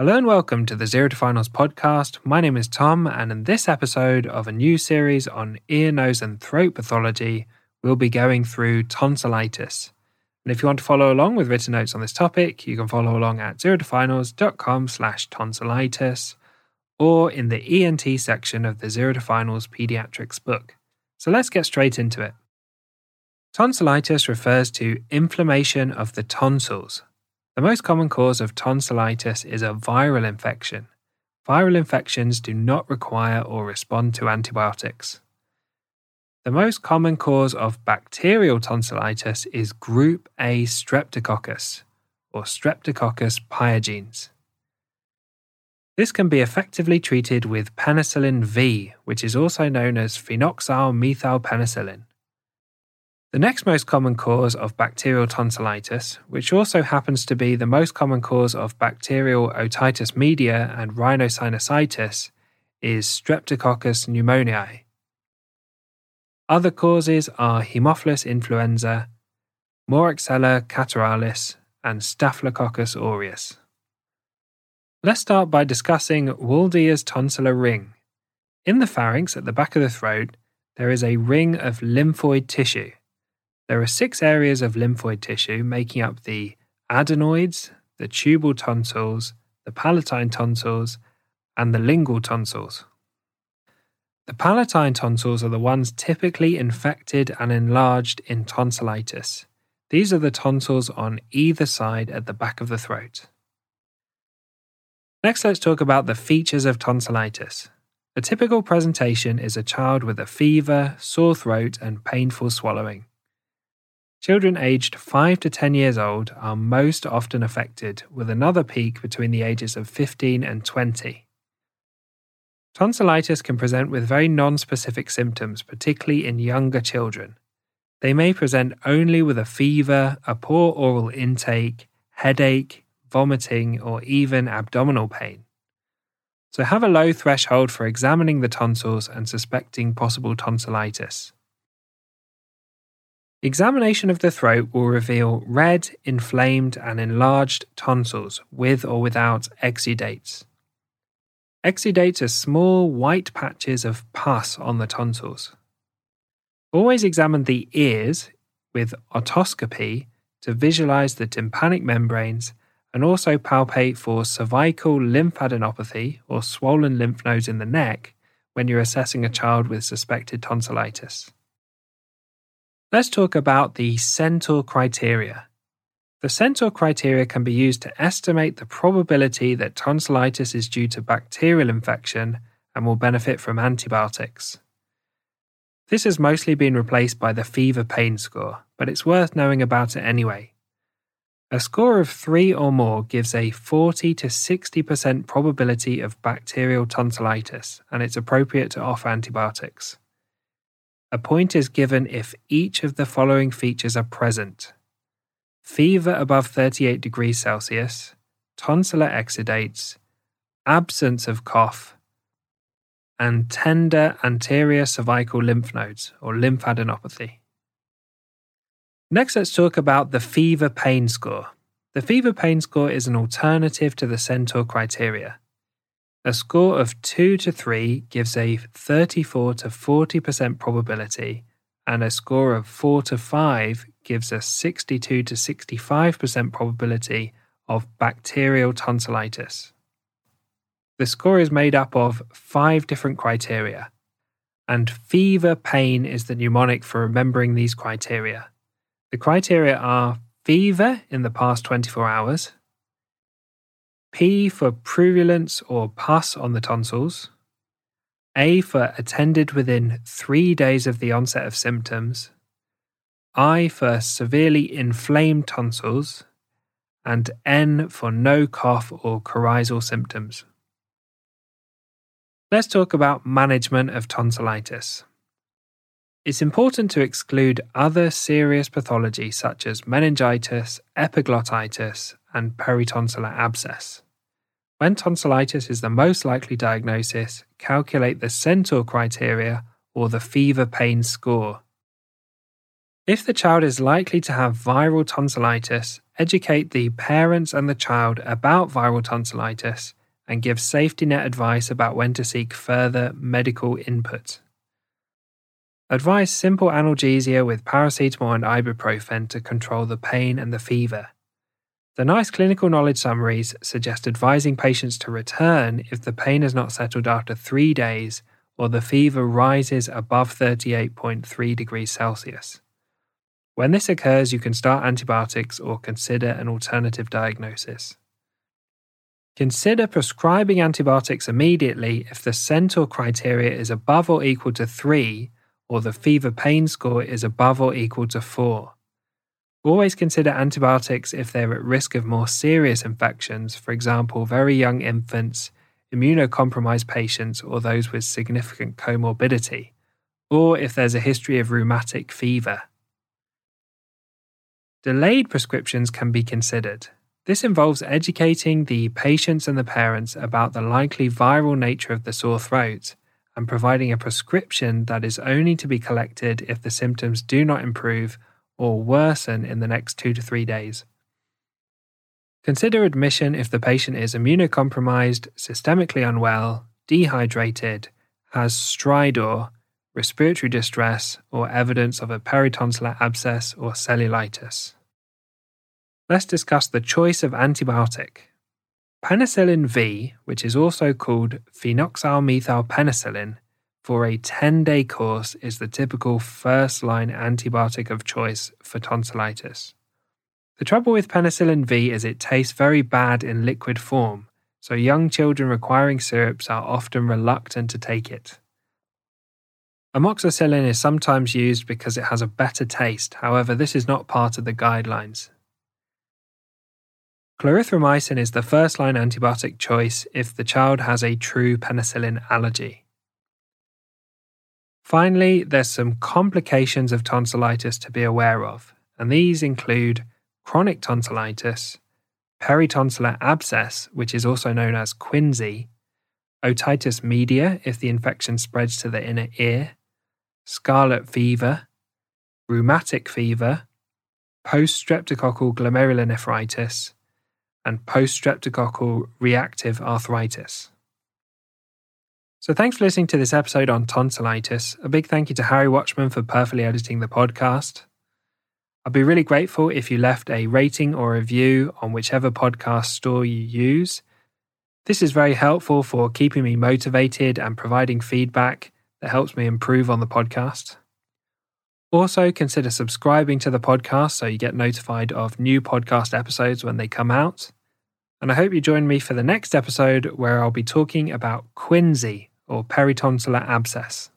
Hello and welcome to the Zero to Finals podcast. My name is Tom, and in this episode of a new series on ear, nose, and throat pathology, we'll be going through tonsillitis. And if you want to follow along with written notes on this topic, you can follow along at zerotofinals.com slash tonsillitis or in the ENT section of the Zero to Finals Pediatrics book. So let's get straight into it. Tonsillitis refers to inflammation of the tonsils. The most common cause of tonsillitis is a viral infection. Viral infections do not require or respond to antibiotics. The most common cause of bacterial tonsillitis is group A streptococcus or Streptococcus pyogenes. This can be effectively treated with penicillin V, which is also known as phenoxymethylpenicillin. The next most common cause of bacterial tonsillitis, which also happens to be the most common cause of bacterial otitis media and rhinosinusitis, is Streptococcus pneumoniae. Other causes are Haemophilus influenza, Moraxella catarrhalis, and Staphylococcus aureus. Let's start by discussing Waldeyer's tonsillar ring. In the pharynx at the back of the throat, there is a ring of lymphoid tissue. There are six areas of lymphoid tissue making up the adenoids, the tubal tonsils, the palatine tonsils, and the lingual tonsils. The palatine tonsils are the ones typically infected and enlarged in tonsillitis. These are the tonsils on either side at the back of the throat. Next, let's talk about the features of tonsillitis. A typical presentation is a child with a fever, sore throat, and painful swallowing. Children aged 5 to 10 years old are most often affected, with another peak between the ages of 15 and 20. Tonsillitis can present with very non-specific symptoms, particularly in younger children. They may present only with a fever, a poor oral intake, headache, vomiting, or even abdominal pain. So have a low threshold for examining the tonsils and suspecting possible tonsillitis. Examination of the throat will reveal red, inflamed, and enlarged tonsils with or without exudates. Exudates are small white patches of pus on the tonsils. Always examine the ears with otoscopy to visualize the tympanic membranes and also palpate for cervical lymphadenopathy or swollen lymph nodes in the neck when you're assessing a child with suspected tonsillitis. Let's talk about the Centor criteria. The Centor criteria can be used to estimate the probability that tonsillitis is due to bacterial infection and will benefit from antibiotics. This has mostly been replaced by the fever pain score, but it's worth knowing about it anyway. A score of 3 or more gives a 40 to 60% probability of bacterial tonsillitis, and it's appropriate to offer antibiotics. A point is given if each of the following features are present fever above 38 degrees Celsius, tonsillar exudates, absence of cough, and tender anterior cervical lymph nodes or lymphadenopathy. Next, let's talk about the fever pain score. The fever pain score is an alternative to the Centor criteria. A score of 2 to 3 gives a 34 to 40% probability, and a score of 4 to 5 gives a 62 to 65% probability of bacterial tonsillitis. The score is made up of five different criteria, and fever pain is the mnemonic for remembering these criteria. The criteria are fever in the past 24 hours, P for purulence or pus on the tonsils. A for attended within three days of the onset of symptoms. I for severely inflamed tonsils. And N for no cough or coryzal symptoms. Let's talk about management of tonsillitis. It's important to exclude other serious pathology such as meningitis, epiglottitis, and peritonsillar abscess. When tonsillitis is the most likely diagnosis, calculate the Centor criteria or the fever pain score. If the child is likely to have viral tonsillitis, educate the parents and the child about viral tonsillitis and give safety net advice about when to seek further medical input. Advise simple analgesia with paracetamol and ibuprofen to control the pain and the fever. The NICE clinical knowledge summaries suggest advising patients to return if the pain has not settled after three days or the fever rises above 38.3 degrees Celsius. When this occurs, you can start antibiotics or consider an alternative diagnosis. Consider prescribing antibiotics immediately if the Centor criteria is above or equal to 3 or the fever pain score is above or equal to 4. Always consider antibiotics if they're at risk of more serious infections, for example, very young infants, immunocompromised patients, or those with significant comorbidity, or if there's a history of rheumatic fever. Delayed prescriptions can be considered. This involves educating the patients and the parents about the likely viral nature of the sore throat and providing a prescription that is only to be collected if the symptoms do not improve or worsen in the next two to three days. Consider admission if the patient is immunocompromised, systemically unwell, dehydrated, has stridor, respiratory distress, or evidence of a peritonsillar abscess or cellulitis. Let's discuss the choice of antibiotic. Penicillin V, which is also called phenoxyl for a 10 day course is the typical first line antibiotic of choice for tonsillitis. The trouble with penicillin V is it tastes very bad in liquid form, so young children requiring syrups are often reluctant to take it. Amoxicillin is sometimes used because it has a better taste, however, this is not part of the guidelines. Clarithromycin is the first line antibiotic choice if the child has a true penicillin allergy. Finally, there's some complications of tonsillitis to be aware of, and these include chronic tonsillitis, peritonsillar abscess, which is also known as quinsy, otitis media if the infection spreads to the inner ear, scarlet fever, rheumatic fever, post streptococcal glomerulonephritis, and post streptococcal reactive arthritis. So, thanks for listening to this episode on tonsillitis. A big thank you to Harry Watchman for perfectly editing the podcast. I'd be really grateful if you left a rating or a review on whichever podcast store you use. This is very helpful for keeping me motivated and providing feedback that helps me improve on the podcast. Also, consider subscribing to the podcast so you get notified of new podcast episodes when they come out. And I hope you join me for the next episode where I'll be talking about quinsy or peritonsillar abscess.